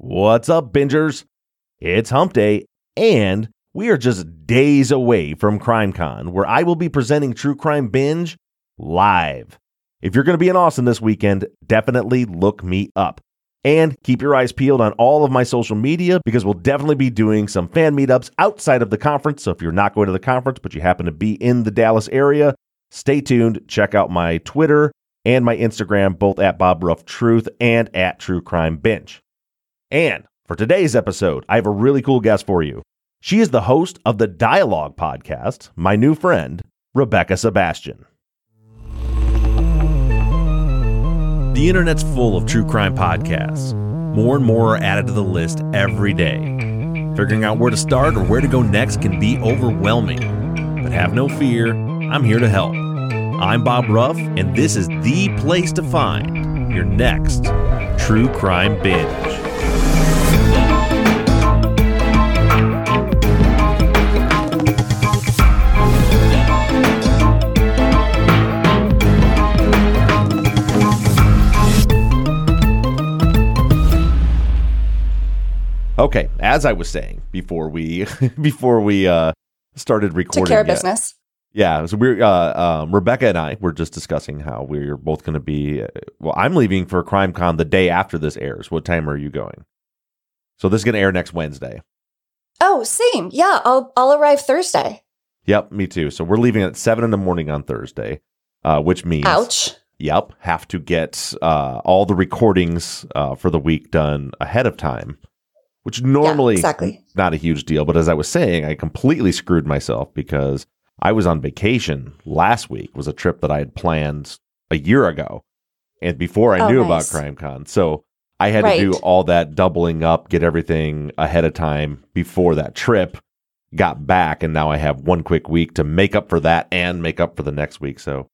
What's up, bingers? It's hump day, and we are just days away from CrimeCon, where I will be presenting True Crime Binge live. If you're going to be in Austin this weekend, definitely look me up. And keep your eyes peeled on all of my social media because we'll definitely be doing some fan meetups outside of the conference. So if you're not going to the conference, but you happen to be in the Dallas area, stay tuned. Check out my Twitter and my Instagram, both at Bob Ruff Truth and at True Crime Binge. And for today's episode, I have a really cool guest for you. She is the host of the Die-Alogue podcast, my new friend, Rebekah Sebastian. The internet's full of true crime podcasts. More and more are added to the list every day. Figuring out where to start or where to go next can be overwhelming. But have no fear, I'm here to help. I'm Bob Ruff, and this is the place to find your next true crime binge. Okay, as I was saying before we before we uh started recording, Took care of yet- business. Yeah, so we're uh, um, Rebekah and I were just discussing how we're both going to be. Uh, well, I'm leaving for CrimeCon the day after this airs. What time are you going? So this is going to air next Wednesday. Oh, same. Yeah, I'll I'll arrive Thursday. Yep, me too. So we're leaving at seven in the morning on Thursday, uh, which means Ouch. Yep, have to get uh, all the recordings uh, for the week done ahead of time, which normally exactly. not a huge deal. But as I was saying, I completely screwed myself because I was on vacation last week. Was a trip that I had planned a year ago, and before I Oh, knew nice. about CrimeCon, so I had Right. to do all that doubling up, get everything ahead of time before that trip. Got back, and now I have one quick week to make up for that and make up for the next week. So,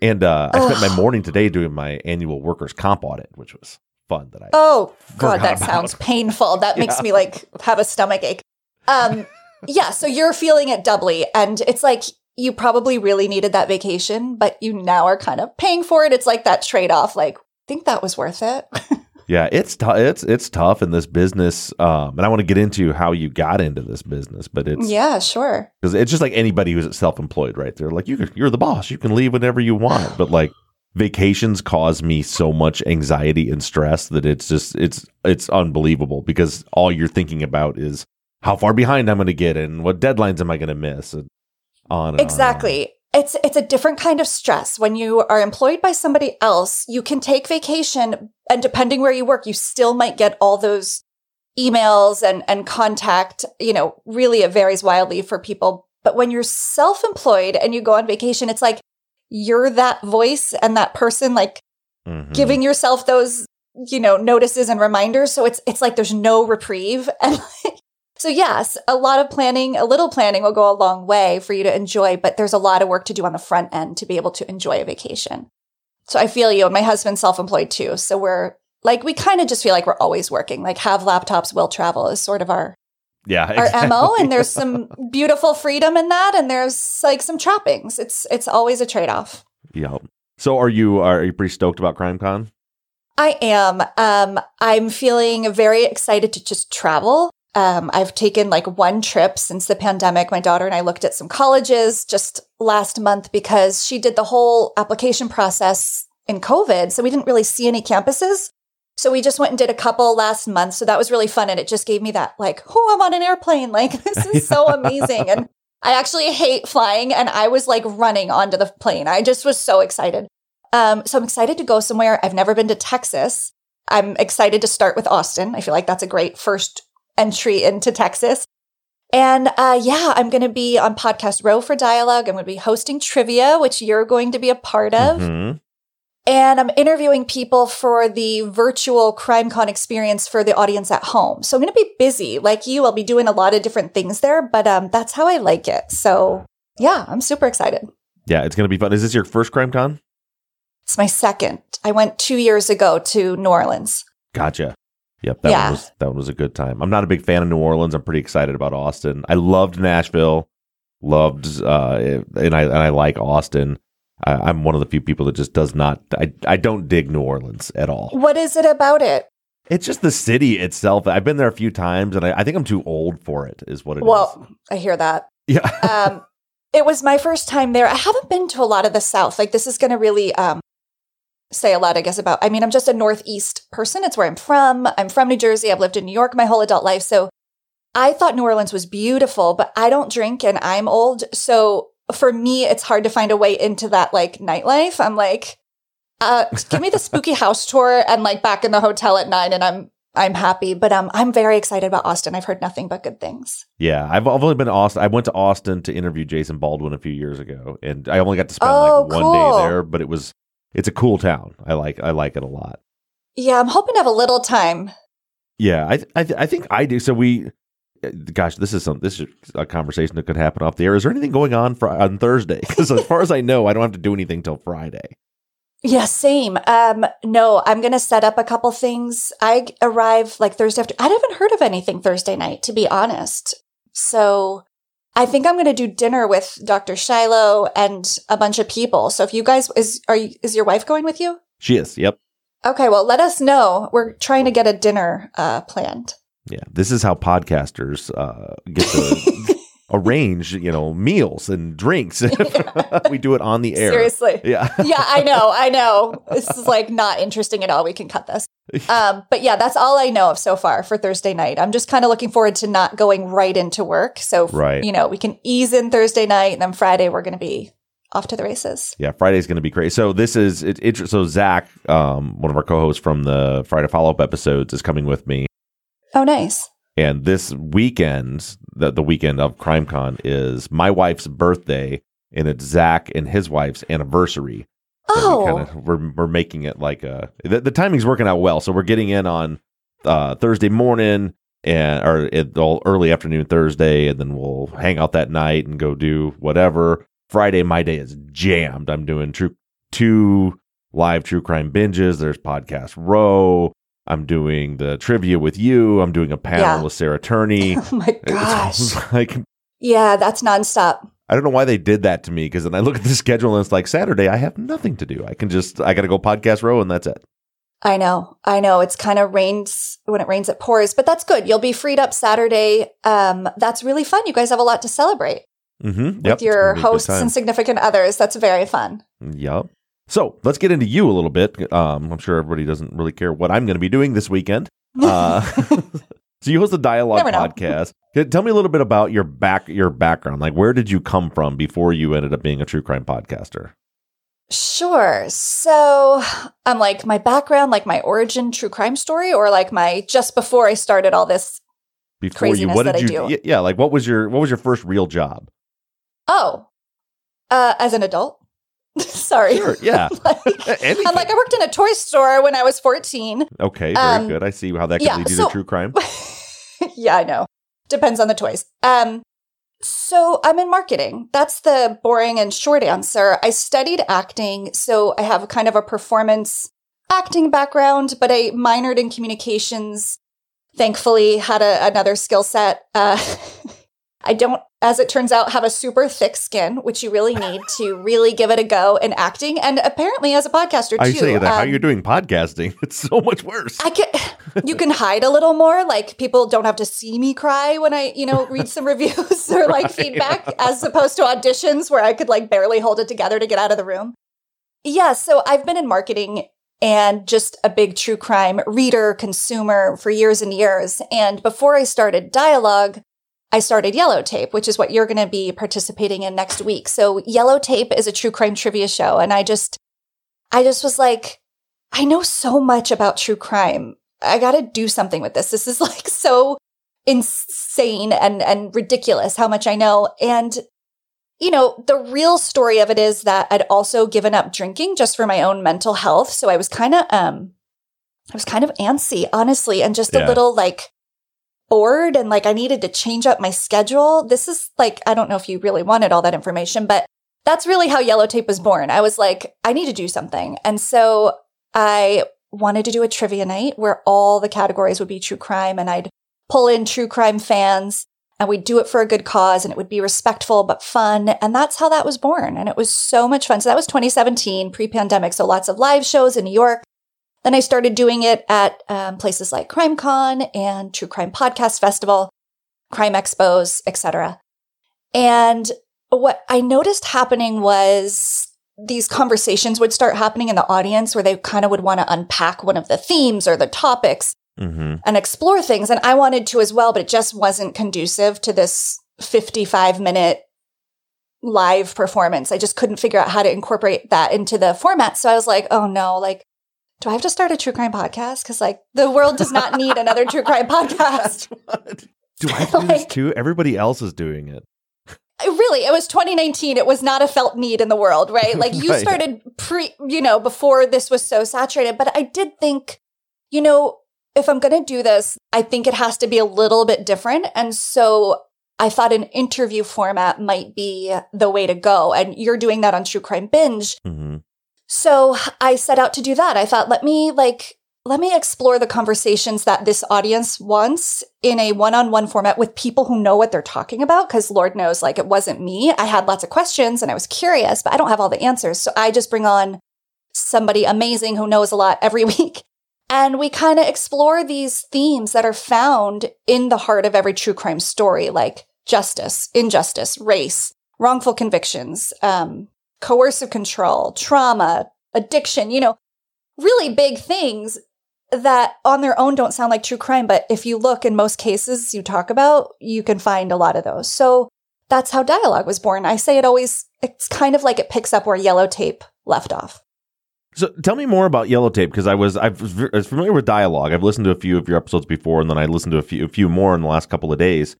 and uh, I spent my morning today doing my annual workers' comp audit, which was fun. That I Oh God, that about. sounds painful. That makes me like have a stomach ache. Um, yeah. So you're feeling it doubly, and it's like you probably really needed that vacation, but you now are kind of paying for it. It's like that trade off. Like, think that was worth it. Yeah, it's tough. It's it's tough in this business, um, and I want to get into how you got into this business. But it's yeah, sure. because it's just like anybody who's self-employed, right? They're like you, you're the boss. You can leave whenever you want. But like vacations cause me so much anxiety and stress that it's just it's it's unbelievable because all you're thinking about is how far behind I'm going to get and what deadlines am I going to miss and on and on and on. Exactly. It's it's a different kind of stress. When you are employed by somebody else, you can take vacation and depending where you work, you still might get all those emails and and contact, you know, really it varies wildly for people. But when you're self-employed and you go on vacation, it's like you're that voice and that person like Mhm. giving yourself those you know notices and reminders. So it's it's like there's no reprieve. And like, so yes a lot of planning a little planning will go a long way for you to enjoy but there's a lot of work to do on the front end to be able to enjoy a vacation. So i feel you and my husband's self-employed too. So we're like we kind of just feel like we're always working. Like have laptops will travel is sort of our yeah, our mo and there's some beautiful freedom in that and there's like some trappings it's it's always a trade-off yeah. So are you are you pretty stoked about CrimeCon? I am. Um, I'm feeling very excited to just travel. Um, I've taken like one trip since the pandemic. My daughter and I looked at some colleges just last month because she did the whole application process in COVID. So we didn't really see any campuses. So we just went and did a couple last month. So that was really fun. And it just gave me that like, oh, I'm on an airplane. Like, this is so amazing. And I actually hate flying. And I was like running onto the plane. I just was so excited. Um, so I'm excited to go somewhere. I've never been to Texas. I'm excited to start with Austin. I feel like that's a great first entry into Texas. And uh, yeah, I'm going to be on Podcast Row for Die-Alogue. I'm going to be hosting trivia, which you're going to be a part of. Mhm. And I'm interviewing people for the virtual CrimeCon experience for the audience at home. So I'm going to be busy. Like you, I'll be doing a lot of different things there, but um, that's how I like it. So yeah, I'm super excited. Yeah, it's gonna be fun. Is this your first CrimeCon? It's my second. I went two years ago to New Orleans. Gotcha. Yep, that Yeah. one was that one was a good time. I'm not a big fan of New Orleans. I'm pretty excited about Austin. I loved Nashville, loved uh, and I and I like Austin. I, I'm one of the few people that just does not. I I don't dig New Orleans at all. What is it about it? It's just the city itself. I've been there a few times, and I, I think I'm too old for it. Is what it is. Well, I hear that. yeah, Um, it was my first time there. I haven't been to a lot of the South. Like this is going to really um, say a lot, I guess, about. I mean, I'm just a Northeast person. It's where I'm from. I'm from New Jersey. I've lived in New York my whole adult life. So I thought New Orleans was beautiful, but I don't drink and I'm old. So for me, it's hard to find a way into that like nightlife. I'm like, uh, give me the spooky house tour and like back in the hotel at nine, and I'm I'm happy. But um, I'm very excited about Austin. I've heard nothing but good things. yeah. I've, I've only been to Austin. I went to Austin to interview Jason Baldwin a few years ago, and I only got to spend Oh, like one cool. day there. But it was it's a cool town. I like I like it a lot. Yeah, I'm hoping to have a little time. Yeah, I I, I think I do. So we, gosh, this is some this is a conversation that could happen off the air. Is there anything going on for, on Thursday? Because as far as I know, I don't have to do anything till Friday. Yeah, same. Um, no, I'm gonna set up a couple things. I arrive like Thursday after. I haven't heard of anything Thursday night, to be honest. So I think I'm gonna do dinner with Dr. Shiloh and a bunch of people. So if you guys is are you, is your wife going with you? She is. Yep. Okay, well let us know. We're trying to get a dinner uh, planned. Yeah. This is how podcasters uh, get to arrange, you know, meals and drinks. we do it on the air. Seriously. Yeah. yeah, I know, I know. This is like not interesting at all. We can cut this. Um, but yeah, that's all I know of so far for Thursday night. I'm just kind of looking forward to not going right into work. So, Right. you know, we can ease in Thursday night and then Friday we're going to be off to the races. Yeah, Friday's going to be great. So this is it, it. So Zach, um, one of our co-hosts from the Friday follow-up episodes, is coming with me, Oh, nice. and this weekend, the the weekend of CrimeCon, is my wife's birthday, and it's Zach and his wife's anniversary. So Oh, we kinda, we're we're making it like a the, the timing's working out well. So we're getting in on uh, Thursday morning and or it, all early afternoon Thursday, and then we'll hang out that night and go do whatever. Friday, my day is jammed. I'm doing true two live true crime binges. There's podcast row. I'm doing the trivia with you. I'm doing a panel Yeah. with Sarah Turney. oh my gosh. Like Yeah, that's nonstop. I don't know why they did that to me because then I look at the schedule and it's like Saturday. I have nothing to do. I can just I got to go podcast row and that's it. I know. I know. It's kind of rains when it rains, it pours, but that's good. You'll be freed up Saturday. Um, that's really fun. You guys have a lot to celebrate Mm-hmm. with your hosts and significant others. That's very fun. Yep. So let's get into you a little bit. Um, I'm sure everybody doesn't really care what I'm going to be doing this weekend. Uh, so you host the Die-Alogue podcast. Tell me a little bit about your back your background. Like, where did you come from before you ended up being a true crime podcaster? Sure. So, I'm um, like my background, like my origin true crime story, or like my just before I started all this. Before you, what did you? do. Yeah, like what was your what was your first real job? Oh, uh, as an adult. Sorry. Sure. Yeah. like, I'm like I worked in a toy store when I was 14. okay. Very um, good. I see how that could yeah, lead you so- to true crime. yeah, I know. Depends on the toys. Um, so I'm in marketing. That's the boring and short answer. I studied acting, so I have kind of a performance acting background, but I minored in communications. Thankfully, had a, another skill set. Uh, I don't, as it turns out, have a super thick skin, which you really need to really give it a go in acting, and apparently as a podcaster I too. say that how Um, you're doing podcasting. It's so much worse. I can you can hide a little more. Like people don't have to see me cry when I, you know, read some reviews or like Right. feedback as opposed to auditions where I could like barely hold it together to get out of the room. Yeah, so I've been in marketing and just a big true crime reader, consumer for years and years. And before I started Die-Alogue, I started Yellow Tape, which is what you're going to be participating in next week. So Yellow Tape is a true crime trivia show. And I just, I just was like, I know so much about true crime. I got to do something with this. This is like so insane and, and ridiculous how much I know. And, you know, the real story of it is that I'd also given up drinking just for my own mental health. So I was kind of, um, I was kind of antsy, honestly, and just Yeah. a little like bored and like I needed to change up my schedule. This is like, I don't know if you really wanted all that information, but that's really how Yellow Tape was born. I was like, I need to do something. And so I wanted to do a trivia night where all the categories would be true crime and I'd pull in true crime fans and we'd do it for a good cause and it would be respectful but fun. And that's how that was born. And it was so much fun. So that was 2017, pre pandemic. So lots of live shows in New York. Then I started doing it at um, places like CrimeCon and True Crime Podcast Festival, Crime Expos, etc. And what I noticed happening was these conversations would start happening in the audience where they kind of would want to unpack one of the themes or the topics Mm-hmm. and explore things. And I wanted to as well, but it just wasn't conducive to this 55 minute live performance. I just couldn't figure out how to incorporate that into the format. So I was like, oh no, like, do I have to start a true crime podcast? Because like the world does not need another true crime podcast. Do I have to do this too? Everybody else is doing it. really it was 2019 it was not a felt need in the world right like you Right. started pre you know before this was so saturated but i did think you know if i'm going to do this i think it has to be a little bit different and so i thought an interview format might be the way to go and you're doing that on true crime binge hmm so I set out to do that. I thought, let me like, let me explore the conversations that this audience wants in a one-on-one format with people who know what they're talking about. Cause Lord knows, like it wasn't me. I had lots of questions and I was curious, but I don't have all the answers. So I just bring on somebody amazing who knows a lot every week. And we kind of explore these themes that are found in the heart of every true crime story, like justice, injustice, race, wrongful convictions, um, coercive control, trauma, addiction, you know, really big things that on their own don't sound like true crime. But if you look in most cases you talk about, you can find a lot of those. So that's how Die-Alogue was born. I say it always, it's kind of like it picks up where yellow tape left off. So tell me more about Yellow Tape because I was I was familiar with Die-Alogue. I've listened to a few of your episodes before, and then I listened to a few a few more in the last couple of days.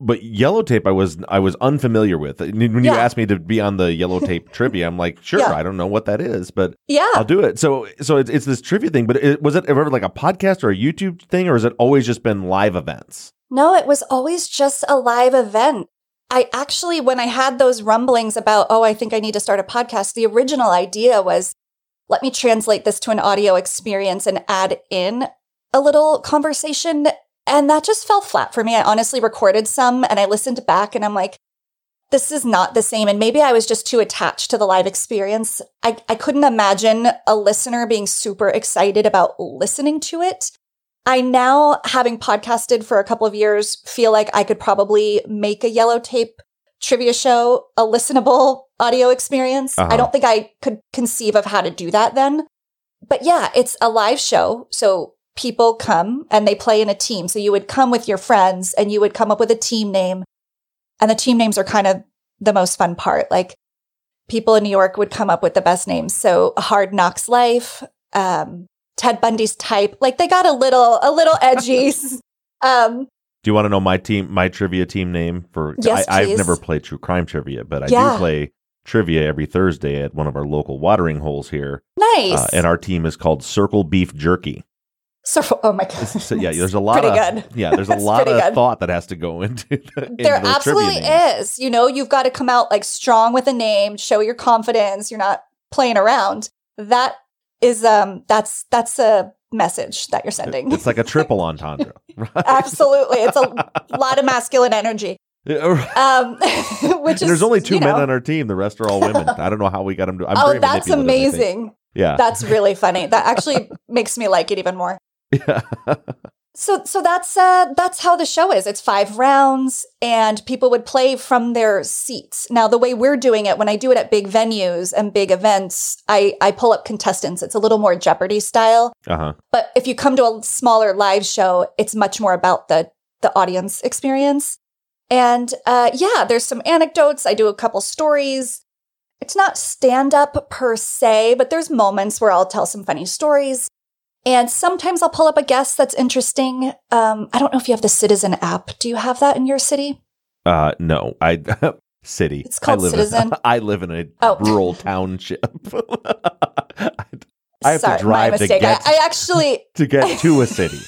But Yellow Tape, I was I was unfamiliar with. When you Yeah. asked me to be on the Yellow Tape trivia, I'm like, sure, Yeah. I don't know what that is, but Yeah. I'll do it. So so it's, it's this trivia thing. But it, was it ever like a podcast or a YouTube thing, or has it always just been live events? No, it was always just a live event. I actually, when I had those rumblings about, oh, I think I need to start a podcast, the original idea was let me translate this to an audio experience and add in a little conversation. And that just fell flat for me. I honestly recorded some and I listened back and I'm like, this is not the same. And maybe I was just too attached to the live experience. I, I couldn't imagine a listener being super excited about listening to it. I now, having podcasted for a couple of years, feel like I could probably make a yellow tape trivia show a listenable audio experience. Uh-huh. I don't think I could conceive of how to do that then. But yeah, it's a live show. So people come and they play in a team. So you would come with your friends and you would come up with a team name. And the team names are kind of the most fun part. Like people in New York would come up with the best names. So Hard Knocks Life, um, Ted Bundy's type. Like they got a little, a little edgy. um, Do you want to know my team, my trivia team name for? Yes, I, I've never played true crime trivia, but I Yeah. do play trivia every Thursday at one of our local watering holes here, nice. uh, and our team is called Circle Beef Jerky. So, oh my God. So, yeah, there's a lot pretty of good. yeah, there's a lot of good. thought that has to go into. The, There absolutely is. You know, you've got to come out like strong with a name, show your confidence. You're not playing around. That is, um, that's, that's a message that you're sending. It's like a triple entendre. Right? Absolutely. It's a lot of masculine energy. Um, which is, There's only two men know- on our team. The rest are all women. I don't know how we got them to. I'm oh, that's manipulative, I think. amazing. Yeah. That's really funny. That actually makes me like it even more. Yeah. So so that's uh that's how the show is. It's five rounds and people would play from their seats. Now the way we're doing it when I do it at big venues and big events, I I pull up contestants. It's a little more Jeopardy style. Uh huh. But if you come to a smaller live show, it's much more about the the audience experience. And uh yeah, there's some anecdotes. I do a couple stories. It's not stand up per se, but there's moments where I'll tell some funny stories. And sometimes I'll pull up a guest that's interesting. Um, I don't know if you have the Citizen app. Do you have that in your city? Uh, no, I city. It's called I live Citizen. In, I live in a Oh. rural township. I have to drive to get- I, I actually to get to a city.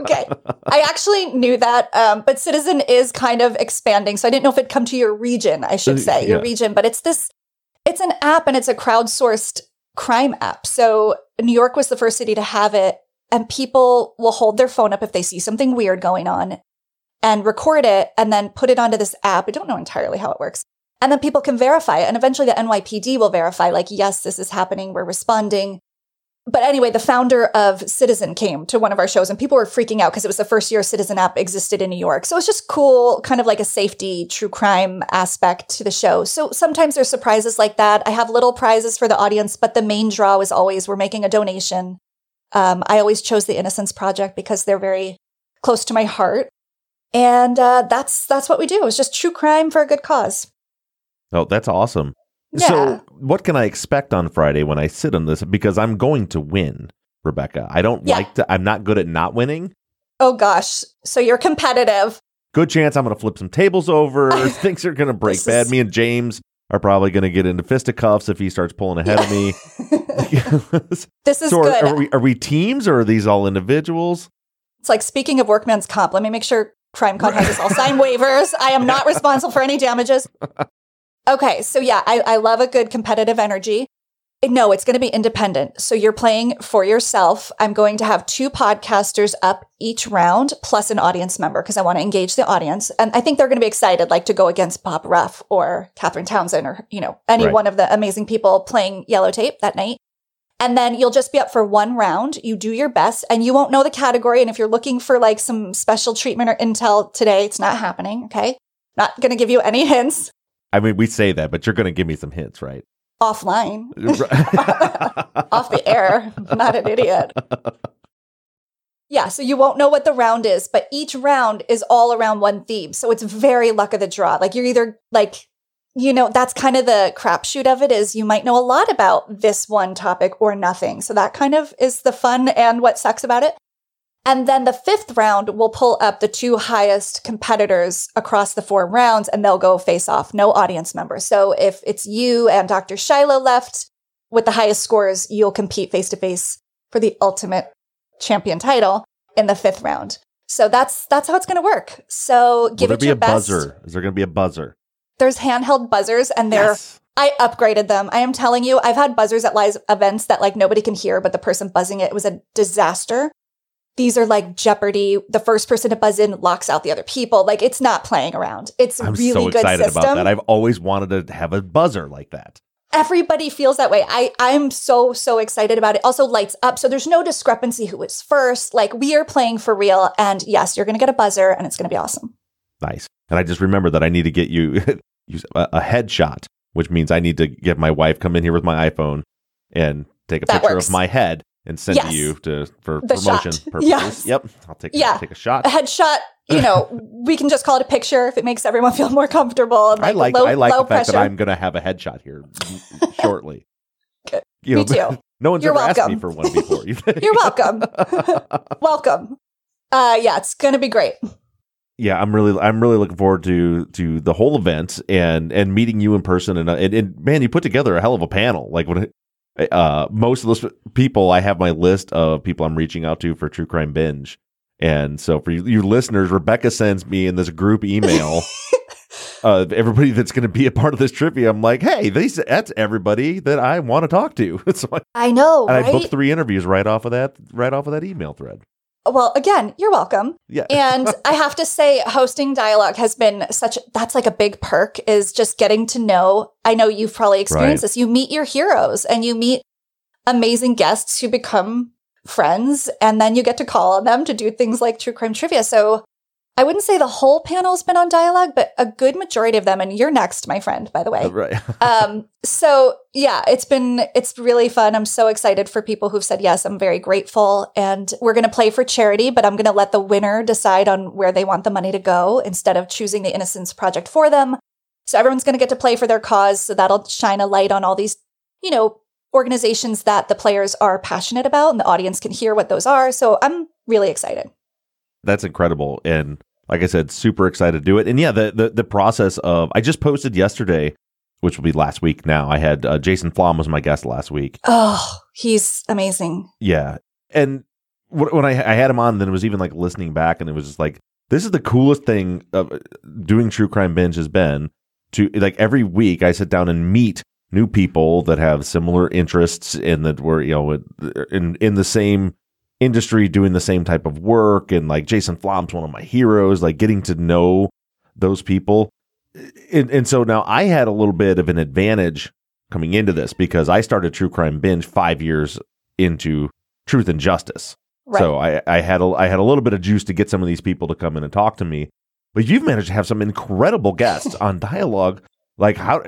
okay. I actually knew that, um, but Citizen is kind of expanding. So I didn't know if it'd come to your region, I should Uh, say, your region. But it's this, it's an app and it's a crowdsourced crime app. So New York was the first city to have it. And people will hold their phone up if they see something weird going on and record it and then put it onto this app. I don't know entirely how it works. And then people can verify it. And eventually the NYPD will verify, like, yes, this is happening. We're responding. But anyway, the founder of Citizen came to one of our shows and people were freaking out because it was the first year Citizen app existed in New York. So it's just cool, kind of like a safety true crime aspect to the show. So sometimes there's surprises like that. I have little prizes for the audience, but the main draw is always we're making a donation. Um, I always chose the Innocence Project because they're very close to my heart. And uh, that's that's what we do. It's just true crime for a good cause. Oh, that's awesome. Yeah. So, what can I expect on Friday when I sit on this? Because I'm going to win, Rebekah. I don't Yeah. like to, I'm not good at not winning. Oh gosh. So you're competitive. Good chance I'm going to flip some tables over. Things are going to break This bad. is- Me and James are probably going to get into fisticuffs if he starts pulling ahead of me. this is so, are, good. are we, are we teams or are these all individuals? It's like speaking of workman's comp, let me make sure CrimeCon has us all sign waivers. I am not responsible for any damages. Okay, so yeah, I, I love a good competitive energy. No, it's going to be independent. So you're playing for yourself. I'm going to have two podcasters up each round plus an audience member because I want to engage the audience. And I think they're going to be excited, like to go against Bob Ruff or Catherine Townsend or, you know, any Right. one of the amazing people playing yellow tape that night. And then you'll just be up for one round. You do your best and you won't know the category. And if you're looking for like some special treatment or intel today, it's not happening. Okay. Not going to give you any hints I mean, we say that, but you're going to give me some hints, right? offline, off the air. I'm not an idiot. Yeah, so you won't know what the round is, but each round is all around one theme. So it's very luck of the draw. Like you're either like, you know, that's kind of the crapshoot of it is you might know a lot about this one topic or nothing. So that kind of is the fun and what sucks about it. And then the fifth round will pull up the two highest competitors across the four rounds and they'll go face off, no audience members. So if it's you and Dr. Shiloh left with the highest scores, you'll compete face to face for the ultimate champion title in the fifth round. So that's that's how it's going to work. So give Will there it be your a best. buzzer? Is there going to be a buzzer? There's handheld buzzers, and they're Yes. I upgraded them. I am telling you, I've had buzzers at live events that like nobody can hear, but the person buzzing it was a disaster. These are like Jeopardy. The first person to buzz in locks out the other people. Like it's not playing around. It's I'm really so good excited system. about that. I've always wanted to have a buzzer like that. Everybody feels that way. I I'm so so excited about it. Also lights up, so there's no discrepancy who is first. Like we are playing for real, and yes, you're gonna get a buzzer, and it's gonna be awesome. Nice. And I just remember that I need to get you a, a headshot, which means I need to get my wife come in here with my iPhone and take a That picture works. of my head and send Yes. to you to for The promotion shot. purposes. Yes. Yep. I'll take Yeah. take a shot. A headshot, you know, we can just call it a picture if it makes everyone feel more comfortable. And I like low, I like the fact pressure. that I'm going to have a headshot here shortly. Good. You Me know, too. no one's You're ever asked me welcome. for one before. You're welcome. Welcome. Uh, yeah, it's gonna be great. yeah, I'm really I'm really looking forward to to the whole event and and meeting you in person and and, and man, you put together a hell of a panel. Like when uh most of those people, I have my list of people I'm reaching out to for True Crime Binge. And so for you, you listeners, Rebekah sends me in this group email uh everybody that's going to be a part of this trivia. I'm like, "Hey, these that's everybody that I want to talk to." so I, I know, and I booked three interviews right off of that right off of that email thread. Well, again, you're welcome. Yeah. And I have to say, hosting Die-Alogue has been such that's like a big perk is just getting to know. I know you've probably experienced Right. this. You meet your heroes and you meet amazing guests who become friends, and then you get to call on them to do things like true crime trivia. So I wouldn't say the whole panel's been on Die-Alogue, but a good majority of them. And you're next, my friend, by the way. right. um so yeah it's been it's really fun i'm so excited for people who've said yes i'm very grateful and we're going to play for charity but i'm going to let the winner decide on where they want the money to go instead of choosing the innocence project for them so everyone's going to get to play for their cause so that'll shine a light on all these you know organizations that the players are passionate about and the audience can hear what those are so i'm really excited that's incredible. And like i said super excited to do it. And yeah the the, the process of i just posted yesterday which will be last week now. I had uh, jason flom was my guest last week. Oh he's amazing. Yeah. And when I, I had him on then it was even like listening back and it was just like this is the coolest thing of uh, doing true crime binge has been to like every week i sit down and meet new people that have similar interests and that were you know in in the same industry doing the same type of work and like Jason Flom's one of my heroes like getting to know those people and, and so now I had a little bit of an advantage coming into this because I started True Crime Binge 5 years into truth and justice. Right. So I, I had a, I had a little bit of juice to get some of these people to come in and talk to me. But you've managed to have some incredible guests on Die-Alogue. Like how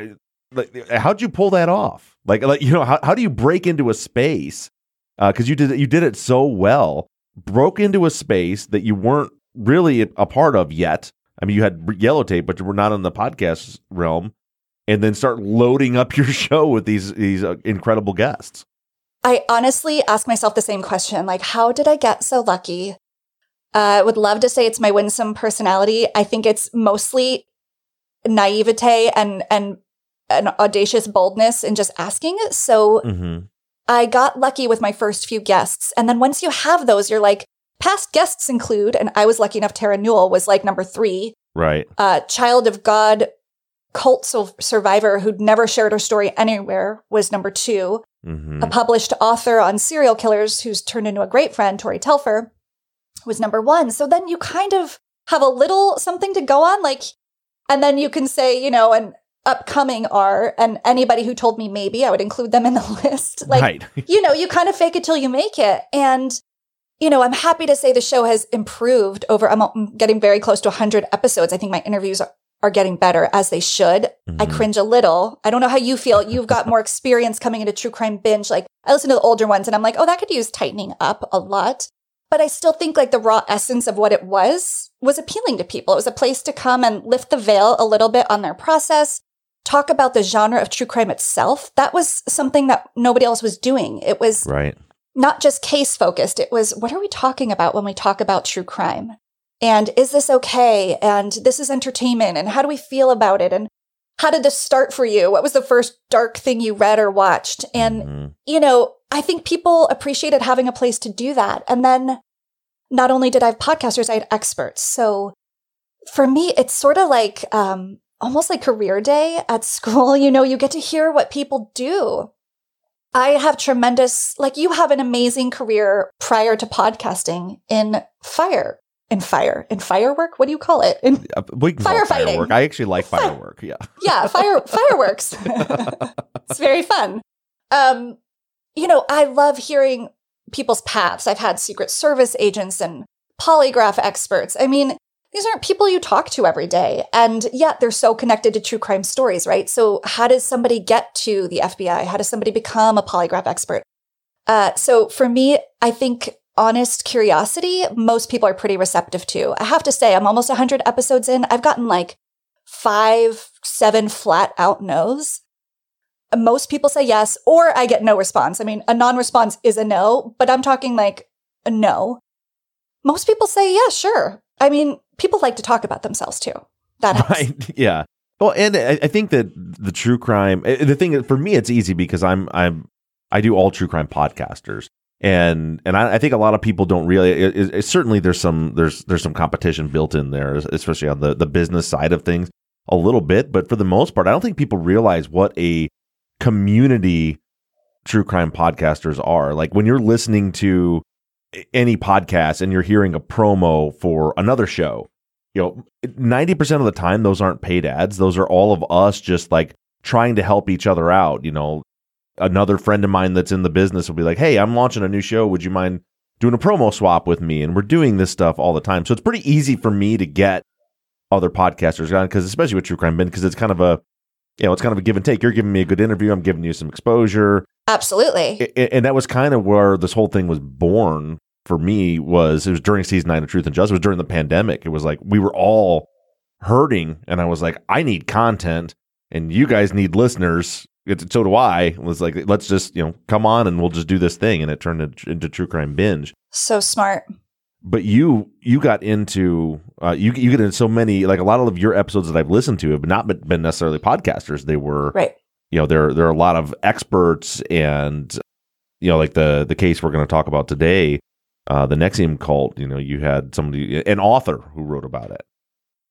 like, how'd you pull that off? Like like you know how how do you break into a space? Because you did it, you did it so well. Broke into a space that you weren't really a part of yet. I mean, you had yellow tape, but you were not in the podcast realm. And then start loading up your show with these these uh, incredible guests. I honestly ask myself the same question like, how did I get so lucky? Uh, I would love to say it's my winsome personality. I think it's mostly naivete and, and an audacious boldness in just asking. So Mm-hmm. I got lucky with my first few guests. And then once you have those, you're like, past guests include, and I was lucky enough, Tara Newell was like number three, Right. uh, child of God cult su- survivor who'd never shared her story anywhere was number two Mm-hmm. a published author on serial killers who's turned into a great friend, Tori Telfer, was number one. So then you kind of have a little something to go on, like, and then you can say, you know, an upcoming are, and anybody who told me maybe I would include them in the list. Like, right. you know, you kind of fake it till you make it. And, you know, I'm happy to say the show has improved over, I'm getting very close to 100 episodes. I think my interviews are, are getting better as they should. I Mhm. cringe a little. I don't know how you feel. You've got more experience coming into true crime binge. Like, I listen to the older ones and I'm like, oh, that could use tightening up a lot. But I still think like the raw essence of what it was was appealing to people. It was a place to come and lift the veil a little bit on their process, talk about the genre of true crime itself. That was something that nobody else was doing. It was Right. not just case focused. It was what are we talking about when we talk about true crime? And is this okay? And this is entertainment. And how do we feel about it? And how did this start for you? What was the first dark thing you read or watched? And, Mhm. you know, I think people appreciated having a place to do that. And then not only did I have podcasters, I had experts. So for me, it's sort of like, um, almost like career day at school. You know, you get to hear what people do. I have tremendous, like you have an amazing career prior to podcasting in fire, in fire, in firework. What do you call it? In, Firefighting. firework. I actually like firework. Yeah. yeah, fire, fireworks. it's very fun. Um, you know, I love hearing people's paths. I've had Secret Service agents and polygraph experts. I mean, these aren't people you talk to every day. And yet they're so connected to true crime stories, right? So how does somebody get to the FBI? How does somebody become a polygraph expert? Uh, so for me, I think honest curiosity, most people are pretty receptive to. I have to say, I'm almost 100 episodes in. I've gotten like five, seven flat out no's. Most people say yes, or I get no response. I mean, a non response is a no, but I'm talking like a no. Most people say, yeah, sure. I mean, people like to talk about themselves too. That helps. Right. Yeah. Well, and I, think that the true crime, eh, the thing for me, it's easy because I'm, I'm, I do all true crime podcasters. And and I, I think a lot of people don't really. It, it, certainly, there's some there's there's some competition built in there, especially on the the business side of things, a little bit. But for the most part, I don't think people realize what a community true crime podcasters are. Like when you're listening to any podcast and you're hearing a promo for another show, you know, 90% of the time, those aren't paid ads. Those are all of us just like trying to help each other out. You know, another friend of mine that's in the business will be like, Hey, I'm launching a new show. Would you mind doing a promo swap with me? And we're doing this stuff all the time. So it's pretty easy for me to get other podcasters on because, especially with True Crime Bin, because it's kind of a, you know, it's kind of a give and take. You're giving me a good interview. I'm giving you some exposure. Absolutely. And that was kind of where this whole thing was born for me was it was during season nine of Truth and Justice. It was during the pandemic. It was like we were all hurting, and I was like, I need content, and you guys need listeners. It, so do I. It was like, let's just you know come on, and we'll just do this thing, and it turned into, into True Crime Binge. So smart. But you you got into uh, you you get into so many like a lot of your episodes that I've listened to have not been been necessarily podcasters. They were Right. you know there there are a lot of experts and you know like the the case we're going to talk about today uh the Nexium cult you know you had somebody an author who wrote about it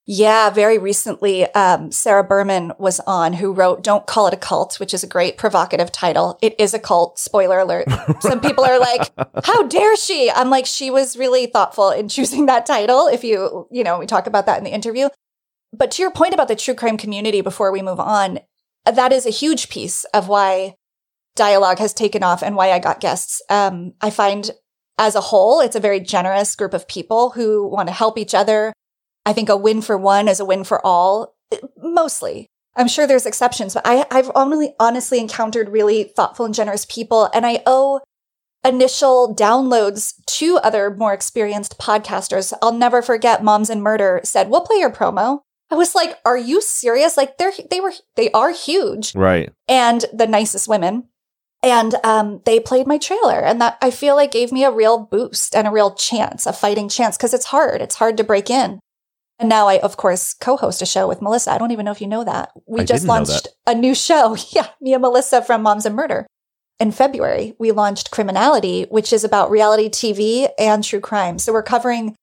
Yeah, very recently, um, Sarah Berman was on who wrote Don't Call It a Cult, which is a great provocative title. It is a cult. Spoiler alert. Some people are like, how dare she? I'm like, she was really thoughtful in choosing that title. If you, you know, we talk about that in the interview. But to your point about the true crime community before we move on, that is a huge piece of why Die-Alogue has taken off and why I got guests. Um, I find as a whole, it's a very generous group of people who want to help each other. I think a win for one is a win for all, mostly. I'm sure there's exceptions, but I, I've only honestly encountered really thoughtful and generous people. And I owe initial downloads to other more experienced podcasters. I'll never forget Moms and Murder said, we'll play your promo. I was like, are you serious? Like they're, they were, they are huge. Right. And the nicest women. And um, they played my trailer, and that I feel like gave me a real boost and a real chance, a fighting chance, because it's hard. It's hard to break in. And now I, of course, co-host a show with Melissa. I don't even know if you know that. We I just launched a new show. Yeah, me and Melissa from Moms and Murder. In February, we launched Criminality, which is about reality TV and true crime. So we're covering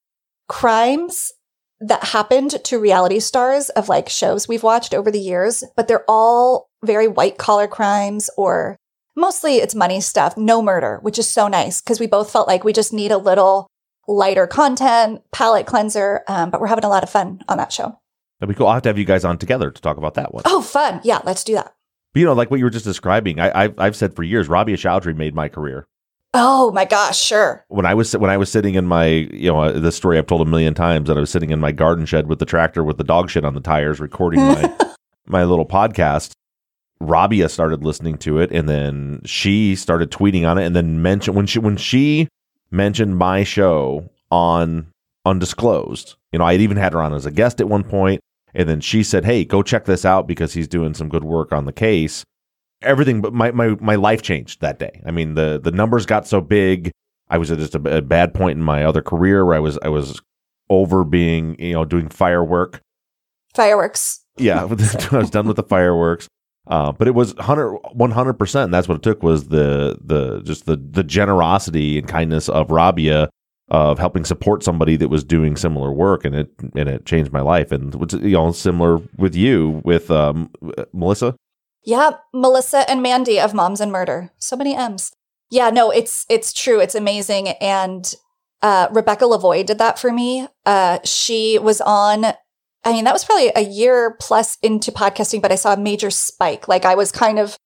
crimes that happened to reality stars of like shows we've watched over the years, but they're all very white collar crimes or mostly it's money stuff, no murder, which is so nice because we both felt like we just need a little lighter content, palate cleanser. Um, but we're having a lot of fun on that show. That'd be cool. I'll have to have you guys on together to talk about that one. Oh, fun. Yeah, let's do that. But, you know, like what you were just describing, I, I've, I've said for years, Rabia Chaudry made my career. Oh my gosh, sure. When I was when I was sitting in my, you know, uh, this story I've told a million times that I was sitting in my garden shed with the tractor with the dog shit on the tires, recording my my little podcast. Rabia started listening to it, and then she started tweeting on it, and then mentioned when she when she mentioned my show on undisclosed. You know, I had even had her on as a guest at one point, and then she said, "Hey, go check this out because he's doing some good work on the case." Everything, but my my my life changed that day. I mean, the the numbers got so big. I was at just a, a bad point in my other career where I was I was over being you know doing firework. Fireworks. Yeah, I was done with the fireworks. Uh, but it was 100 percent. That's what it took was the the just the the generosity and kindness of Rabia of helping support somebody that was doing similar work, and it and it changed my life. And what's you know similar with you with um, Melissa. Yeah, Melissa and Mandy of Moms and Murder. So many M's. Yeah, no, it's it's true. It's amazing. And uh, Rebecca Lavoie did that for me. Uh, she was on. I mean, that was probably a year plus into podcasting, but I saw a major spike. Like I was kind of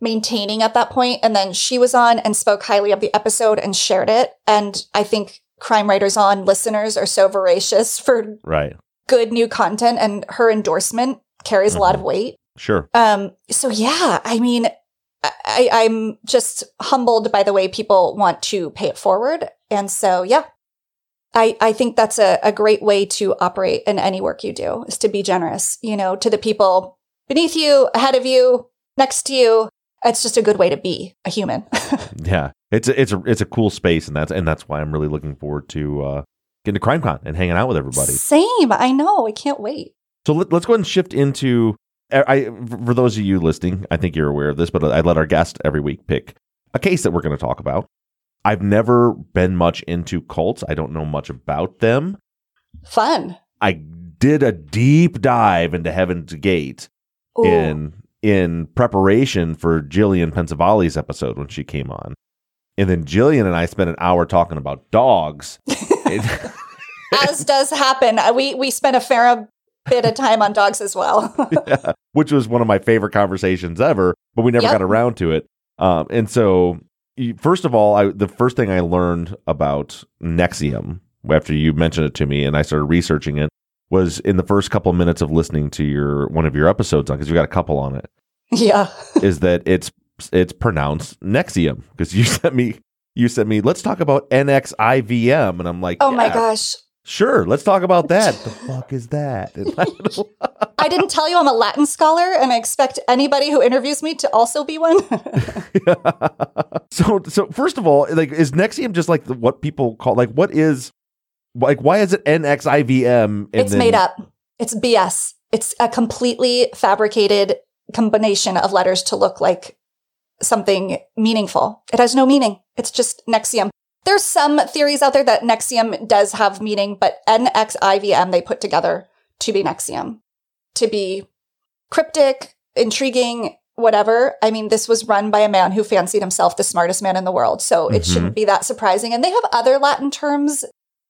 maintaining at that point, and then she was on and spoke highly of the episode and shared it. And I think Crime Writers on listeners are so voracious for Right. good new content, and her endorsement carries a lot of weight. Sure. Um, so yeah, I mean, I, I'm just humbled by the way people want to pay it forward. And so, yeah, I, I think that's a, a great way to operate in any work you do is to be generous, you know, to the people beneath you, ahead of you, next to you. It's just a good way to be a human. Yeah. It's a, it's a it's a cool space, and that's and that's why I'm really looking forward to uh, getting to CrimeCon and hanging out with everybody. Same. I know. I can't wait. So let, us go ahead and shift into. I for those of you listening, I think you're aware of this, but I let our guest every week pick a case that we're going to talk about. I've never been much into cults. I don't know much about them. Fun. I did a deep dive into Heaven's Gate Ooh. in in preparation for Jillian Pensavalle's episode when she came on. And then Jillian and I spent an hour talking about dogs. As does happen. Uh, We we spent a fair bit of time on dogs as well. Yeah, which was one of my favorite conversations ever, but we never Yep. got around to it. Um, and so, first of all, I, the first thing I learned about Nexium after you mentioned it to me and I started researching it was in the first couple of minutes of listening to your one of your episodes on because you got a couple on it yeah. is that it's it's pronounced Nexium because you sent me you sent me let's talk about NXIVM and I'm like Oh my gosh. Sure let's talk about that What the fuck is that I I didn't tell you I'm a Latin scholar, and I expect anybody who interviews me to also be one. so so first of all like is Nexium just like the, what people call like what is like why is it NXIVM and it's then- made up. It's BS. It's a completely fabricated combination of letters to look like something meaningful. It has no meaning. It's just Nexium. There's some theories out there that Nexium does have meaning, but NXIVM they put together to be Nexium, to be cryptic, intriguing, whatever. I mean, this was run by a man who fancied himself the smartest man in the world. So it Mhm. shouldn't be that surprising. And they have other Latin terms.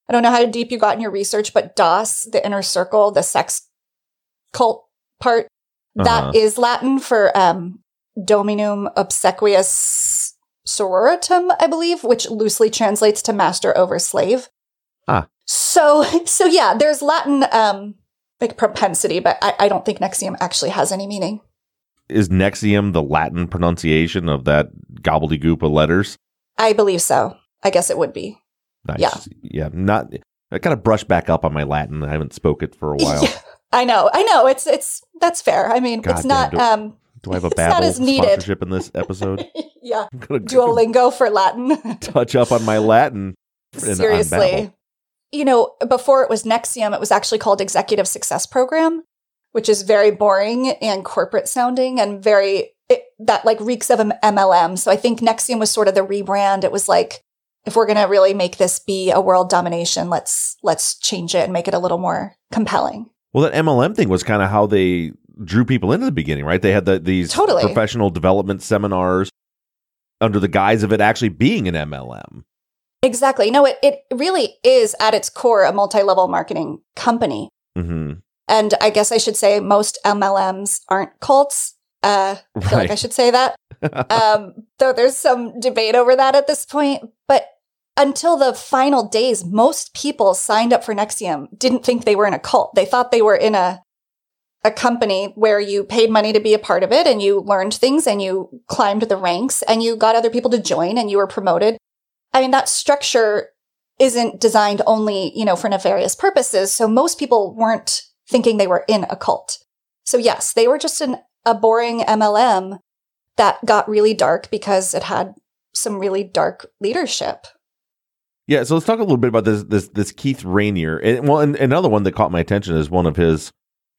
I don't know how deep you got in your research, but DOS, the inner circle, the sex cult part, that Uh-huh. is Latin for um, Dominum Obsequious Sororitum, I believe, which loosely translates to master over slave. Ah. So, so yeah, there's Latin um, like propensity, but I, I don't think Nexium actually has any meaning. Is Nexium the Latin pronunciation of that gobbledygook of letters? I believe so. I guess it would be. Nice. Yeah. Yeah. Not. I gotta brush back up on my Latin. I haven't spoke it for a while. Yeah, I know. I know. It's it's that's fair. I mean, God it's damn, not do- um Do I have a It's not Babbel as needed. sponsorship in this episode? yeah, Duolingo for Latin. touch up on my Latin. in- Seriously. You know, before it was NXIVM, it was actually called Executive Success Program, which is very boring and corporate sounding and very it, that like reeks of an MLM. So I think NXIVM was sort of the rebrand. It was like if we're going to really make this be a world domination, let's let's change it and make it a little more compelling. Well, that MLM thing was kind of how they drew people into the beginning, right? They had the, these Totally. professional development seminars under the guise of it actually being an MLM. Exactly. No, it, it really is at its core a multi-level marketing company. hmm And I guess I should say most MLMs aren't cults. Uh, I feel like I should say that. um, though there's some debate over that at this point. But until the final days, most people signed up for NXIVM didn't think they were in a cult. They thought they were in a a company where you paid money to be a part of it and you learned things and you climbed the ranks and you got other people to join and you were promoted. I mean, that structure isn't designed only, you know, for nefarious purposes. So most people weren't thinking they were in a cult. So yes, they were just an, a boring MLM that got really dark because it had some really dark leadership. Yeah, so let's talk a little bit about this this this Keith Raniere. And well, and another one that caught my attention is one of his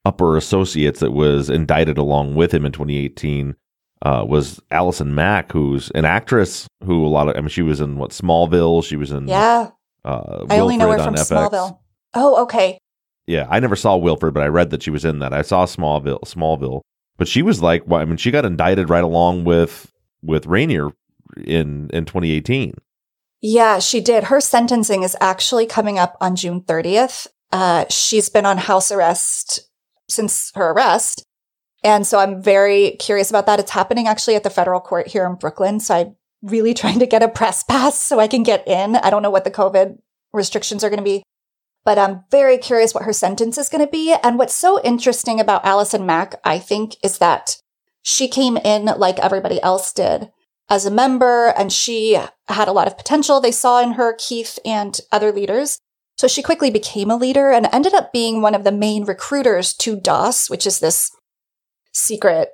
upper associates that was indicted along with him in 2018 uh, was Allison Mack, who's an actress who a lot of I mean she was in what Smallville, she was in Yeah. uh, I only know her from FX. Smallville. Oh, okay. Yeah, I never saw Wilfred, but I read that she was in that. I saw Smallville, Smallville, but she was like, well, I mean, she got indicted right along with with Raniere in in 2018. Yeah, she did. Her sentencing is actually coming up on June 30th. Uh, she's been on house arrest since her arrest. And so I'm very curious about that. It's happening actually at the federal court here in Brooklyn. So I'm really trying to get a press pass so I can get in. I don't know what the COVID restrictions are going to be, but I'm very curious what her sentence is going to be. And what's so interesting about Allison Mack, I think, is that she came in like everybody else did as a member and she had a lot of potential they saw in her, Keith and other leaders. So she quickly became a leader and ended up being one of the main recruiters to DOS, which is this secret,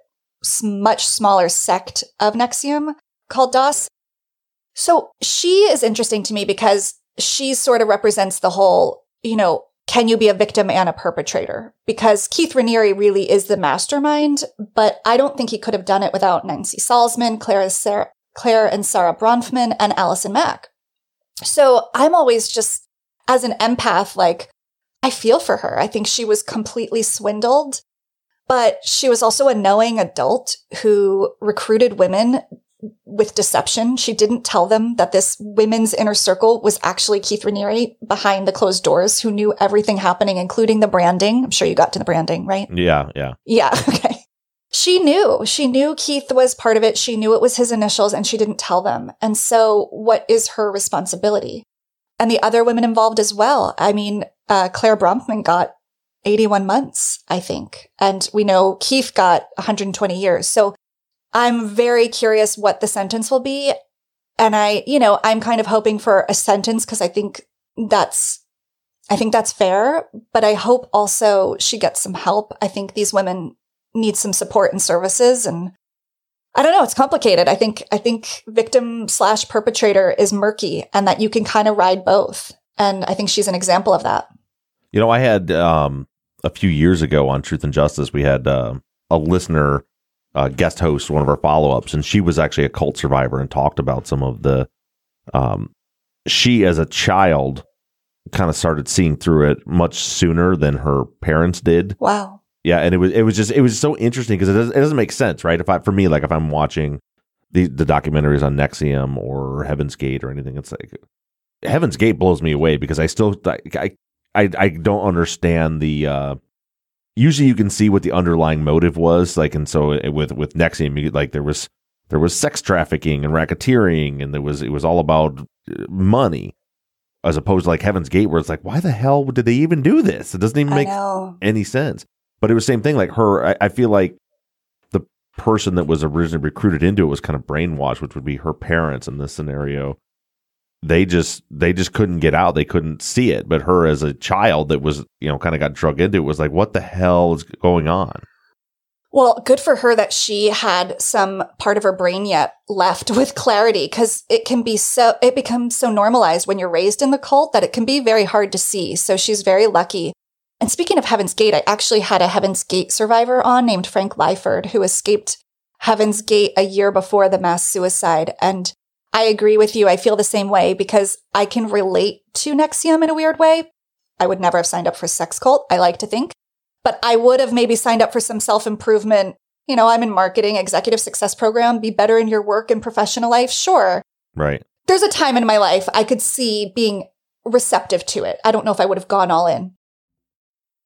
much smaller sect of NXIVM called DOS. So she is interesting to me because she sort of represents the whole, you know, can you be a victim and a perpetrator? Because Keith Raniere really is the mastermind, but I don't think he could have done it without Nancy Salzman, Clare, Sarah, Clare and Sarah Bronfman, and Allison Mack. So I'm always just, as an empath, like, I feel for her. I think she was completely swindled, but she was also a knowing adult who recruited women with deception. She didn't tell them that this women's inner circle was actually Keith Raniere behind the closed doors who knew everything happening, including the branding. I'm sure you got to the branding, right? Yeah, yeah. Yeah. Okay. She knew. She knew Keith was part of it. She knew it was his initials and she didn't tell them. And so what is her responsibility? And the other women involved as well. I mean, uh, Clare Bronfman got 81 months, I think. And we know Keith got 120 years. So I'm very curious what the sentence will be. And I, you know, I'm kind of hoping for a sentence because I think that's, I think that's fair. But I hope also she gets some help. I think these women need some support and services. And I don't know, it's complicated. I think, I think victim slash perpetrator is murky and that you can kind of ride both. And I think she's an example of that. You know, I had um, a few years ago on Truth and Justice, we had uh, a listener uh, guest host one of our follow ups, and she was actually a cult survivor and talked about some of the. Um, she, as a child, kind of started seeing through it much sooner than her parents did. Wow. Yeah, and it was it was just it was so interesting because it doesn't, it doesn't make sense, right? If I for me, like if I'm watching the the documentaries on NXIVM or Heaven's Gate or anything, it's like Heaven's Gate blows me away because I still I I I don't understand the uh usually you can see what the underlying motive was. Like, and so it, with with NXIVM, you, like there was there was sex trafficking and racketeering, and there was it was all about uh, money, as opposed to like Heaven's Gate, where it's like, why the hell did they even do this? It doesn't even make any sense. But it was the same thing. Like her, I, I feel like the person that was originally recruited into it was kind of brainwashed, which would be her parents in this scenario. They just they just couldn't get out. They couldn't see it. But her as a child that was you know kind of got drug into it was like, what the hell is going on? Well, good for her that she had some part of her brain yet left with clarity because it can be so, it becomes so normalized when you're raised in the cult that it can be very hard to see. So she's very lucky. And speaking of Heaven's Gate, I actually had a Heaven's Gate survivor on named Frank Lyford who escaped Heaven's Gate a year before the mass suicide. And I agree with you. I feel the same way because I can relate to NXIVM in a weird way. I would never have signed up for sex cult. I like to think but I would have maybe signed up for some self improvement. You know, I'm in marketing, executive success program, be better in your work and professional life. Sure. Right. There's a time in my life I could see being receptive to it. I don't know if I would have gone all in.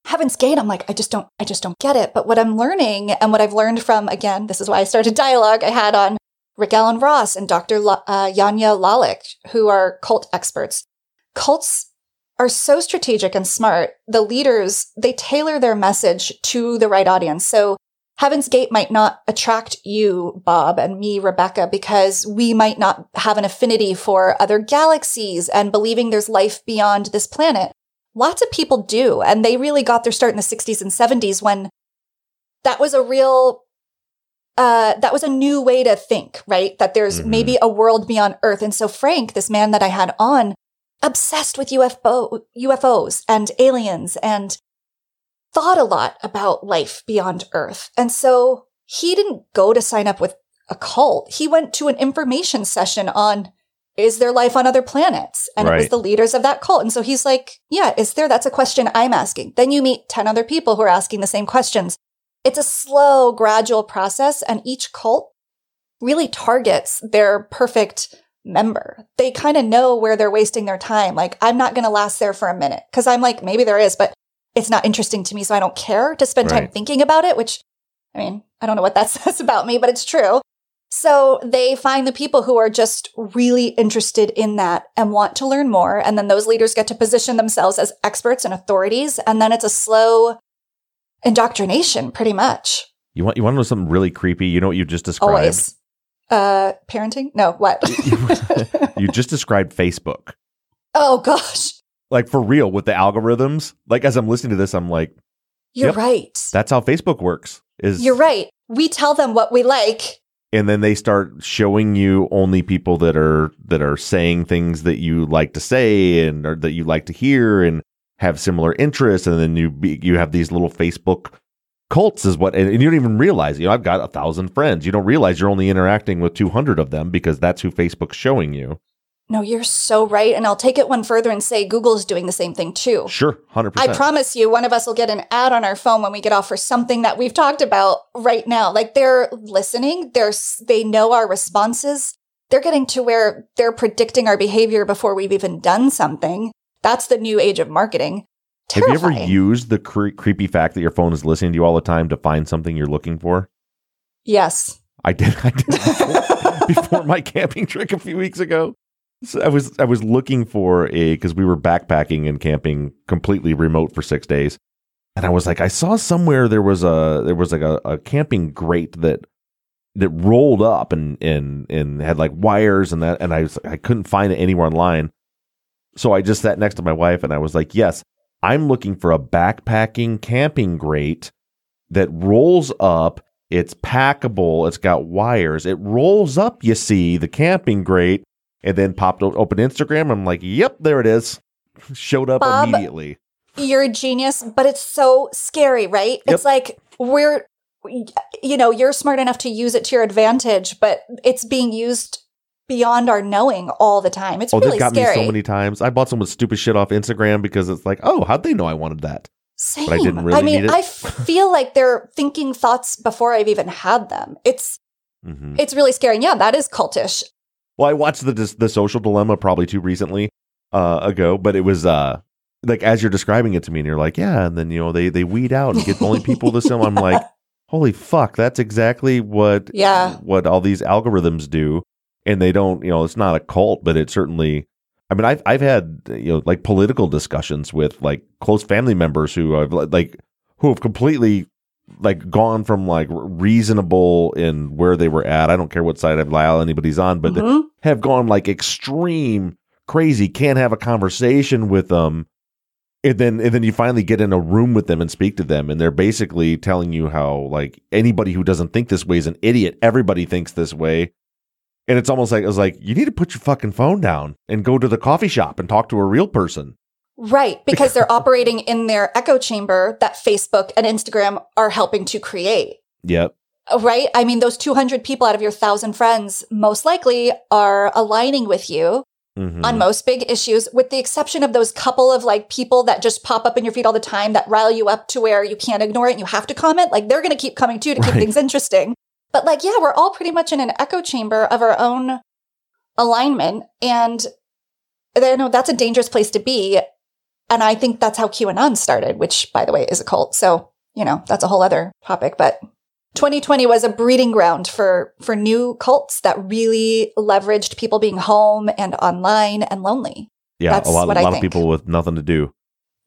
Heaven's Gate, I'm like, I just don't, I just don't get it. But what I'm learning and what I've learned from, again, this is why I started Die-Alogue I had on Rick Alan Ross and Dr. Uh, Janja Lalich, who are cult experts. Cults are so strategic and smart. The leaders, they tailor their message to the right audience. So Heaven's Gate might not attract you, Bob, and me, Rebekah, because we might not have an affinity for other galaxies and believing there's life beyond this planet. Lots of people do. And they really got their start in the 60s and 70s when that was a real uh, that was a new way to think, right? That there's Mhm. maybe a world beyond Earth. And so Frank, this man that I had on, obsessed with UFO, UFOs and aliens and thought a lot about life beyond Earth. And so he didn't go to sign up with a cult. He went to an information session on is there life on other planets? And it was the leaders of that cult. And so he's like, yeah, is there? That's a question I'm asking. Then you meet 10 other people who are asking the same questions. It's a slow, gradual process, and each cult really targets their perfect member. They kind of know where they're wasting their time. Like, I'm not going to last there for a minute because I'm like, maybe there is, but it's not interesting to me. So I don't care to spend time thinking about it, which I mean, I don't know what that says about me, but it's true. So they find the people who are just really interested in that and want to learn more. And then those leaders get to position themselves as experts and authorities. And then it's a slow indoctrination, pretty much. You want you want to know something really creepy? You know what you just described? Always. Uh, parenting? No, what? You just described Facebook. oh gosh. Like for real with the algorithms. Like as I'm listening to this, I'm like, You're Yep. right. that's how Facebook works. Is You're right. We tell them what we like. And then they start showing you only people that are that are saying things that you like to say and that you like to hear and have similar interests. And then you you have these little facebook cults is what and, and you don't even realize you know i've got a thousand friends. You don't realize you're only interacting with 200 of them because that's who facebook's showing you No, you're so right. And I'll take it one further and say Google's doing the same thing too. sure 100% I promise you, one of us will get an ad on our phone when we get off for something that we've talked about right now. Like they're listening, they're they know our responses. They're getting to where they're predicting our behavior before we've even done something. That's the new age of marketing. have you ever used the cre- creepy fact that your phone is listening to you all the time to find something you're looking for Yes. I did. I did before, before my camping trip a few weeks ago. So I was I was looking for a because we were backpacking and camping completely remote for six days, and I was like, I saw somewhere there was a there was like a, a camping grate that that rolled up and and and had like wires and that, and I was I couldn't find it anywhere online. So I just sat next to my wife and I was like, yes, I'm looking for a backpacking camping grate that rolls up. It's packable. It's got wires. It rolls up, you see, the camping grate, and then popped open Instagram. I'm like, yep, there it is. Showed up Bob, immediately. You're a genius, but it's so scary, right? Yep. It's like we're, you know, you're smart enough to use it to your advantage, but it's being used beyond our knowing all the time. It's Oh, really they've got scary. me so many times. I bought some stupid shit off Instagram because it's like, oh, how'd they know I wanted that? Same. but I didn't really I mean, need it. I feel like they're thinking thoughts before I've even had them. It's hmm it's really scary. And yeah, that is cultish. Well, I watched the the social dilemma probably too recently uh, ago, but it was uh, like as you're describing it to me, and you're like, yeah, and then you know they they weed out and get only people to sell. I'm like, holy fuck, that's exactly what Yeah. what all these algorithms do, and they don't. You know, it's not a cult, but it certainly. I mean, I've I've had you know like political discussions with like close family members who have like who have completely like gone from like reasonable in where they were at. I don't care what side of the aisle anybody's on, but Mhm. have gone like extreme crazy. Can't have a conversation with them, and then and then you finally get in a room with them and speak to them, and they're basically telling you how like anybody who doesn't think this way is an idiot. Everybody thinks this way. And it's almost like it was like you need to put your fucking phone down and go to the coffee shop and talk to a real person. Right, because they're operating in their echo chamber that Facebook and Instagram are helping to create. Yep. Right? I mean, those 200 people out of your 1,000 friends most likely are aligning with you Mhm. on most big issues, with the exception of those couple of like people that just pop up in your feed all the time that rile you up to where you can't ignore it and you have to comment. Like they're going to keep coming too to keep Right. things interesting. But like, yeah, we're all pretty much in an echo chamber of our own alignment. And I know that's a dangerous place to be. And I think that's how QAnon started, which by the way is a cult. So, you know, that's a whole other topic, but 2020 was a breeding ground for for new cults that really leveraged people being home and online and lonely. yeah, that's a lot, a lot of people with nothing to do.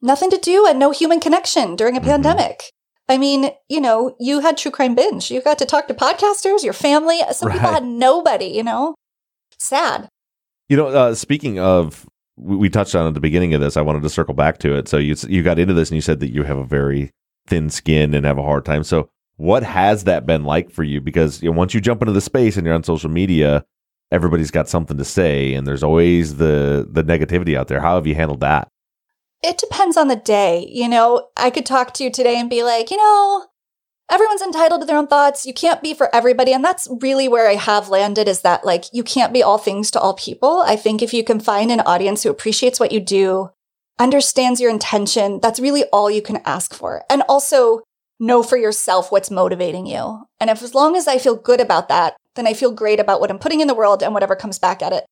Nothing to do and no human connection during a Mhm. pandemic. I mean, you know, you had True Crime Binge. You got to talk to podcasters, your family. Some people had nobody, you know? Sad. You know, uh, speaking of, we, touched on at the beginning of this. I wanted to circle back to it. So you you got into this and you said that you have a very thin skin and have a hard time. So what has that been like for you? Because you know, once you jump into the space and you're on social media, everybody's got something to say, and there's always the the negativity out there. How have you handled that? It depends on the day. You know, I could talk to you today and be like, you know, everyone's entitled to their own thoughts. You can't be for everybody. And that's really where I have landed is that like you can't be all things to all people. I think if you can find an audience who appreciates what you do, understands your intention, that's really all you can ask for. And also know for yourself what's motivating you. And if as long as I feel good about that, then I feel great about what I'm putting in the world and whatever comes back at it.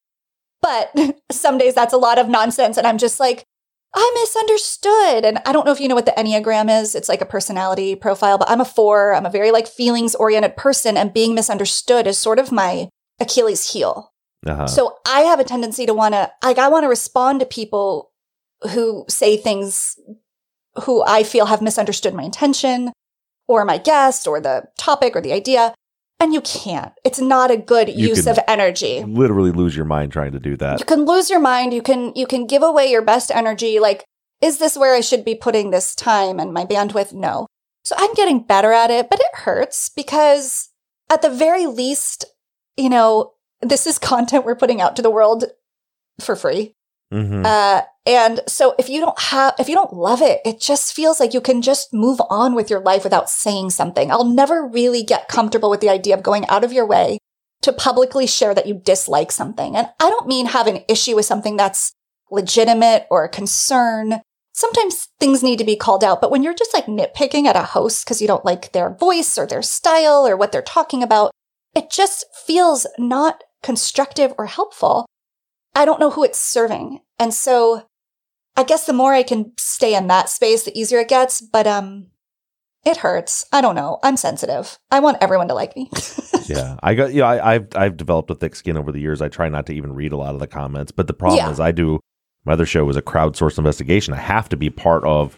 But some days that's a lot of nonsense. And I'm just like, I misunderstood. And I don't know if you know what the Enneagram is. It's like a personality profile, but I'm a four. I'm a very like feelings oriented person and being misunderstood is sort of my Achilles heel. Uh-huh. So I have a tendency to want to, like, I want to respond to people who say things who I feel have misunderstood my intention or my guest or the topic or the idea. And you can't. It's not a good You use of energy. Literally lose your mind trying to do that. you can lose your mind. You can you can give away your best energy. Like is this where i should be putting this time and my bandwidth? No. So i'm getting better at it but it hurts because at the very least you know this is content we're putting out to the world for free hmm uh, and so if you don't have, if you don't love it, it just feels like you can just move on with your life without saying something. I'll never really get comfortable with the idea of going out of your way to publicly share that you dislike something. And I don't mean have an issue with something that's legitimate or a concern. Sometimes things need to be called out, but when you're just like nitpicking at a host because you don't like their voice or their style or what they're talking about, it just feels not constructive or helpful. I don't know who it's serving. And so I guess the more I can stay in that space, the easier it gets. But um, it hurts. I don't know. I'm sensitive. I want everyone to like me. yeah, I got you know I, I've I've developed a thick skin over the years. I try not to even read a lot of the comments, but the problem Yeah. is I do my other show is a crowdsourced investigation. I have to be part of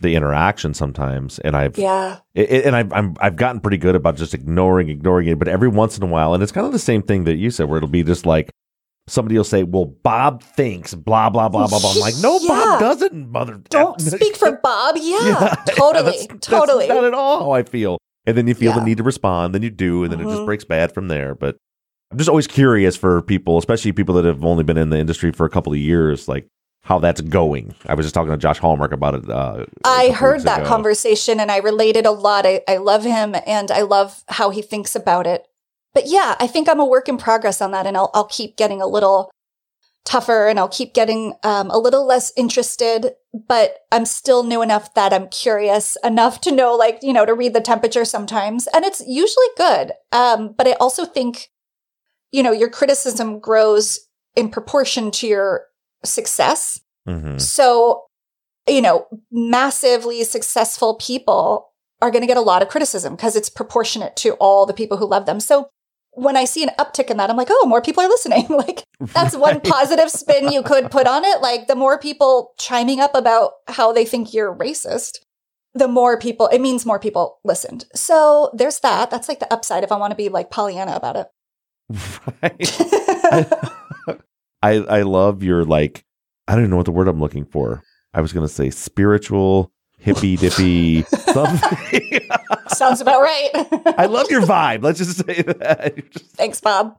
the interaction sometimes, and I've yeah. it, and I've I'm, I've gotten pretty good about just ignoring ignoring it. But every once in a while, and it's kind of the same thing that you said, where it'll be just like somebody will say, "Well, Bob thinks blah blah blah blah blah." I'm like, "No, Yeah. Bob doesn't, mother." Don't speak for Bob. Yeah, Yeah, totally. that's- that's totally. not at all how I feel. And then you feel the need to respond, then you do, and then it just Mhm. breaks bad from there. But I'm just always curious for people, especially people that have only been in the industry for a couple of years, like how that's going. I was just talking to Josh Hallmark about it. Uh, I heard that ago. conversation and I related a lot. I, I love him and I love how he thinks about it. But yeah, I think I'm a work in progress on that and I'll, I'll keep getting a little tougher and I'll keep getting um, a little less interested, but I'm still new enough that I'm curious enough to know, like, you know, to read the temperature sometimes. And it's usually good. Um, but I also think, you know, your criticism grows in proportion to your success. Mhm. So you know, massively successful people are going to get a lot of criticism because it's proportionate to all the people who love them. So when I see an uptick in that, I'm like, oh, more people are listening. like that's right. one positive spin you could put on it. Like the more people chiming up about how they think you're racist, the more people, it means more people listened. So there's that. That's like the upside if I want to be like Pollyanna about it. Right. I, I love your like, I don't know what the word I'm looking for. I was going to say spiritual, hippy dippy something. Sounds about right. I love your vibe. Let's just say that. Thanks, Bob.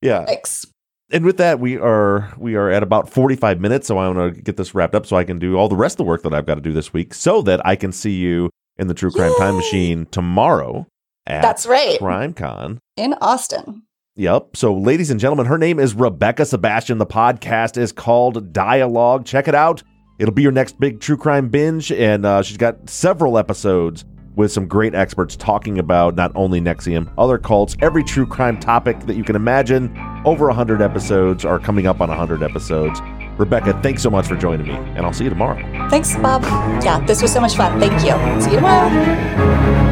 Yeah. Thanks. And with that, we are we are at about 45 minutes. So I want to get this wrapped up so I can do all the rest of the work that I've got to do this week so that I can see you in the True Crime Yay! Time Machine tomorrow at That's right. CrimeCon. In Austin. Yep. So, ladies and gentlemen, her name is Rebekah Sebastian. The podcast is called Die-Alogue. Check it out. It'll be your next big true crime binge, and uh, she's got several episodes with some great experts talking about not only NXIVM, other cults, every true crime topic that you can imagine. Over 100 episodes are coming up on 100 episodes. Rebekah, thanks so much for joining me, and I'll see you tomorrow. Thanks, Bob. Yeah, this was so much fun. Thank you. See you tomorrow.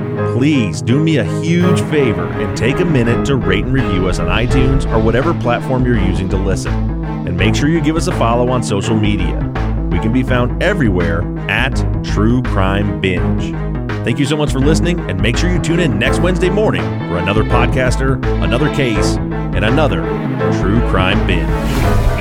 please do me a huge favor and take a minute to rate and review us on iTunes or whatever platform you're using to listen. And make sure you give us a follow on social media. We can be found everywhere at True Crime Binge. Thank you so much for listening, and make sure you tune in next Wednesday morning for another podcaster, another case, and another True Crime Binge.